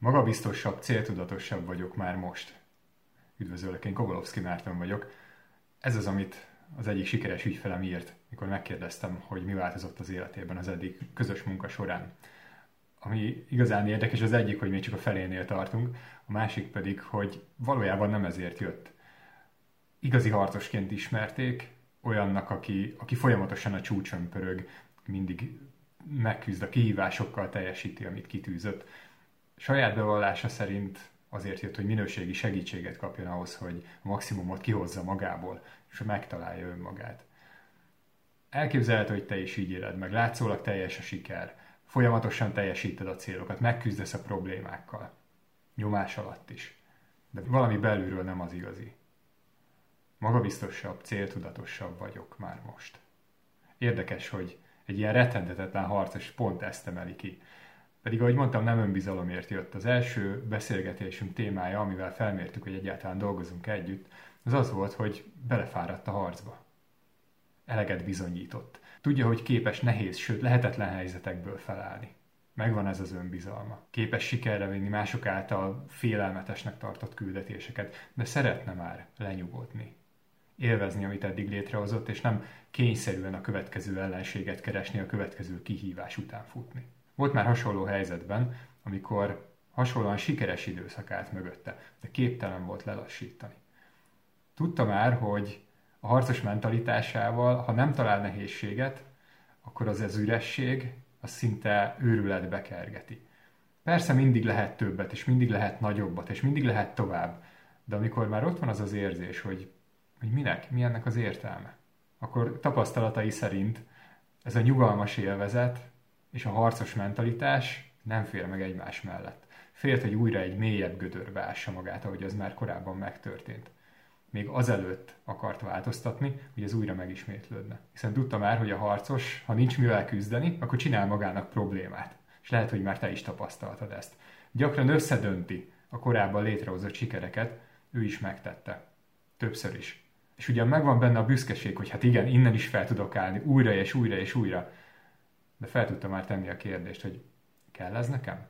Magabiztosabb, céltudatosabb vagyok már most. Üdvözöllek, én Kovalovszki Márton vagyok. Ez az, amit az egyik sikeres ügyfelem írt, mikor megkérdeztem, hogy mi változott az életében az eddig közös munka során. Ami igazán érdekes, az egyik, hogy még csak a felénél tartunk, a másik pedig, hogy valójában nem ezért jött. Igazi harcosként ismerték, olyannak, aki, aki folyamatosan a csúcson pörög, mindig megküzd a kihívásokkal, teljesíti, amit kitűzött. Saját bevallása szerint azért jött, hogy minőségi segítséget kapjon ahhoz, hogy a maximumot kihozza magából, és megtalálja önmagát. Elképzelhető, hogy te is így éled meg, látszólag teljes a siker, folyamatosan teljesíted a célokat, megküzdesz a problémákkal, nyomás alatt is. De valami belülről nem az igazi. Magabiztosabb, céltudatosabb vagyok már most. Érdekes, hogy egy ilyen rettentetetlen harcos pont ezt emeli ki. Pedig, ahogy mondtam, nem önbizalomért jött. Az első beszélgetésünk témája, amivel felmértük, hogy egyáltalán dolgozunk együtt, az az volt, hogy belefáradt a harcba. Eleget bizonyított. Tudja, hogy képes nehéz, sőt lehetetlen helyzetekből felállni. Megvan ez az önbizalma. Képes sikerre vinni mások által félelmetesnek tartott küldetéseket, de szeretne már lenyugodni. Élvezni, amit eddig létrehozott, és nem kényszerűen a következő ellenséget keresni, a következő kihívás után futni. Volt már hasonló helyzetben, amikor hasonlóan sikeres időszak állt mögötte, de képtelen volt lelassítani. Tudta már, hogy a harcos mentalitásával, ha nem talál nehézséget, akkor az az üresség, az szinte őrületbe kergeti. Persze mindig lehet többet, és mindig lehet nagyobbat, és mindig lehet tovább, de amikor már ott van az az érzés, hogy, hogy minek, mi ennek az értelme, akkor tapasztalatai szerint ez a nyugalmas élvezet és a harcos mentalitás nem fér meg egymás mellett. Félt, hogy újra egy mélyebb gödörbe ássa magát, ahogy az már korábban megtörtént. Még azelőtt akart változtatni, hogy ez újra megismétlődne. Hiszen tudta már, hogy a harcos, ha nincs mivel küzdeni, akkor csinál magának problémát. És lehet, hogy már te is tapasztaltad ezt. Gyakran összedönti a korábban létrehozott sikereket, ő is megtette. Többször is. És ugyan megvan benne a büszkeség, hogy hát igen, innen is fel tudok állni, újra és újra és újra. De fel tudtam már tenni a kérdést, hogy kell ez nekem?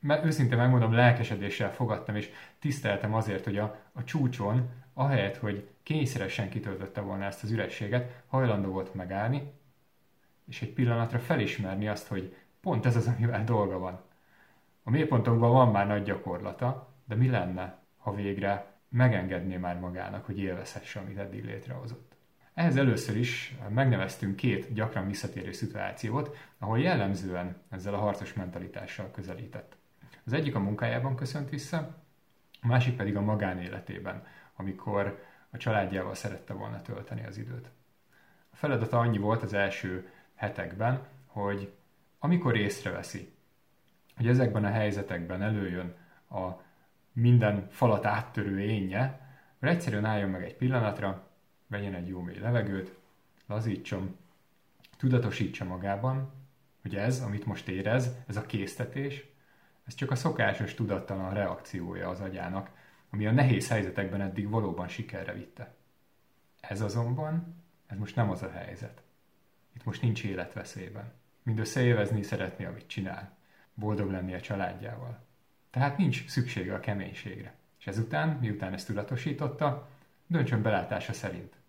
Mert őszintén megmondom, lelkesedéssel fogadtam, és tiszteltem azért, hogy a, a csúcson, ahelyett, hogy kényszeresen kitöltötte volna ezt az ürességet, hajlandó volt megállni, és egy pillanatra felismerni azt, hogy pont ez az, amivel dolga van. A mélypontokban van már nagy gyakorlata, de mi lenne, ha végre megengedné már magának, hogy élvezhesse, amit eddig létrehozott. Ehhez először is megneveztünk két gyakran visszatérő szituációt, ahol jellemzően ezzel a harcos mentalitással közelített. Az egyik a munkájában köszönt vissza, a másik pedig a magánéletében, amikor a családjával szerette volna tölteni az időt. A feladata annyi volt az első hetekben, hogy amikor észreveszi, hogy ezekben a helyzetekben előjön a minden falat áttörő énje, hogy egyszerűen álljon meg egy pillanatra, vegyen egy jó mély levegőt, lazítson, tudatosítsa magában, hogy ez, amit most érez, ez a késztetés, ez csak a szokásos tudattalan reakciója az agyának, ami a nehéz helyzetekben eddig valóban sikerre vitte. Ez azonban, ez most nem az a helyzet. Itt most nincs életveszélyben. Mindössze élvezni szeretné, amit csinál. Boldog lenni a családjával. Tehát nincs szüksége a keménységre. És ezután, miután ezt tudatosította, döntsön belátása szerint.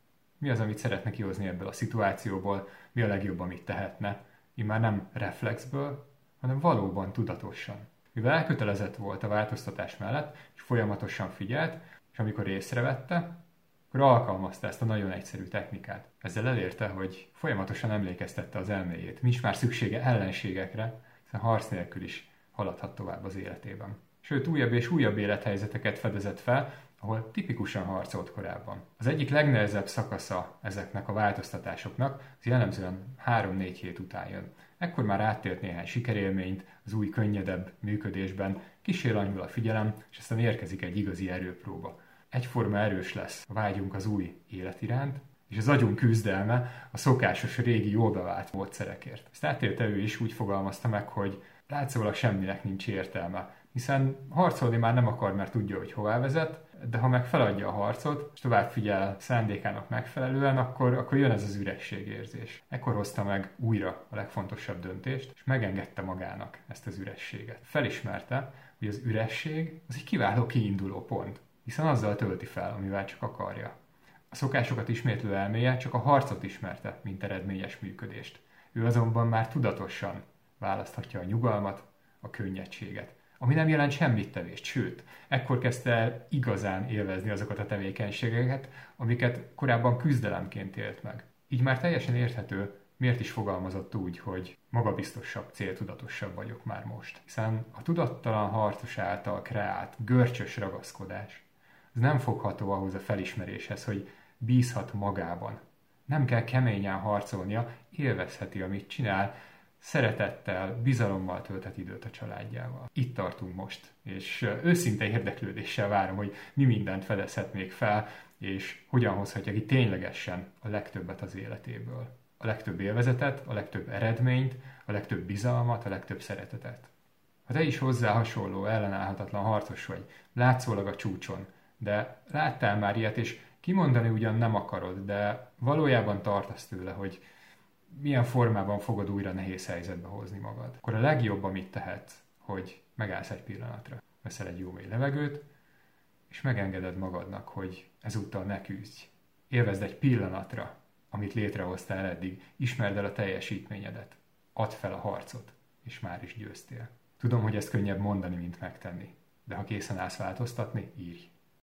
Mi az, amit szeretne kihozni ebből a szituációból, mi a legjobb, amit tehetne. Immár nem reflexből, hanem valóban tudatosan. Mivel elkötelezett volt a változtatás mellett, és folyamatosan figyelt, és amikor észrevette, akkor alkalmazta ezt a nagyon egyszerű technikát. Ezzel elérte, hogy folyamatosan emlékeztette az elméjét. Nincs már szüksége ellenségekre, hiszen harc nélkül is haladhat tovább az életében. Sőt, újabb és újabb élethelyzeteket fedezett fel, ahol tipikusan harcolt korábban. Az egyik legnehezebb szakasza ezeknek a változtatásoknak az jellemzően 3-4 hét után jön. Ekkor már áttélt néhány sikerélményt, az új könnyedebb működésben, kísér a figyelem, és aztán érkezik egy igazi erőpróba. Egyforma erős lesz a vágyunk az új élet iránt, és az agyunk küzdelme a szokásos régi jól bevált módszerekért. Ezt átélte ő is, úgy fogalmazta meg, hogy látszólag semminek nincs értelme, hiszen harcolni már nem akar, mert tudja, hogy hová vezet, de ha meg feladja a harcot, és tovább figyel szándékának megfelelően, akkor, akkor jön ez az ürességérzés. Ekkor hozta meg újra a legfontosabb döntést, és megengedte magának ezt az ürességet. Felismerte, hogy az üresség az egy kiváló kiinduló pont, hiszen azzal tölti fel, amivel csak akarja. A szokásokat ismétlő elméje csak a harcot ismerte, mint eredményes működést. Ő azonban már tudatosan választhatja a nyugalmat, a könnyedséget, ami nem jelent semmit tevést, sőt, ekkor kezdte igazán élvezni azokat a tevékenységeket, amiket korábban küzdelemként élt meg. Így már teljesen érthető, miért is fogalmazott úgy, hogy magabiztosabb, céltudatosabb vagyok már most. Hiszen a tudattalan harcos által kreált, görcsös ragaszkodás, az nem fogható ahhoz a felismeréshez, hogy bízhat magában. Nem kell keményen harcolnia, élvezheti, amit csinál, szeretettel, bizalommal tölthet időt a családjával. Itt tartunk most, és őszinte érdeklődéssel várom, hogy mi mindent fedezhet még fel, és hogyan hozhatja ki ténylegesen a legtöbbet az életéből. A legtöbb élvezetet, a legtöbb eredményt, a legtöbb bizalmat, a legtöbb szeretetet. Ha te is hozzá hasonló, ellenállhatatlan harcos vagy, látszólag a csúcson, de láttál már ilyet, és kimondani ugyan nem akarod, de valójában tartasz tőle, hogy milyen formában fogod újra nehéz helyzetbe hozni magad. Akkor a legjobb, amit tehetsz, hogy megállsz egy pillanatra. Veszel egy jó mély levegőt, és megengeded magadnak, hogy ezúttal ne küzdj. Élvezd egy pillanatra, amit létrehoztál eddig, ismerd el a teljesítményedet, add fel a harcot, és már is győztél. Tudom, hogy ezt könnyebb mondani, mint megtenni, de ha készen állsz változtatni, írj.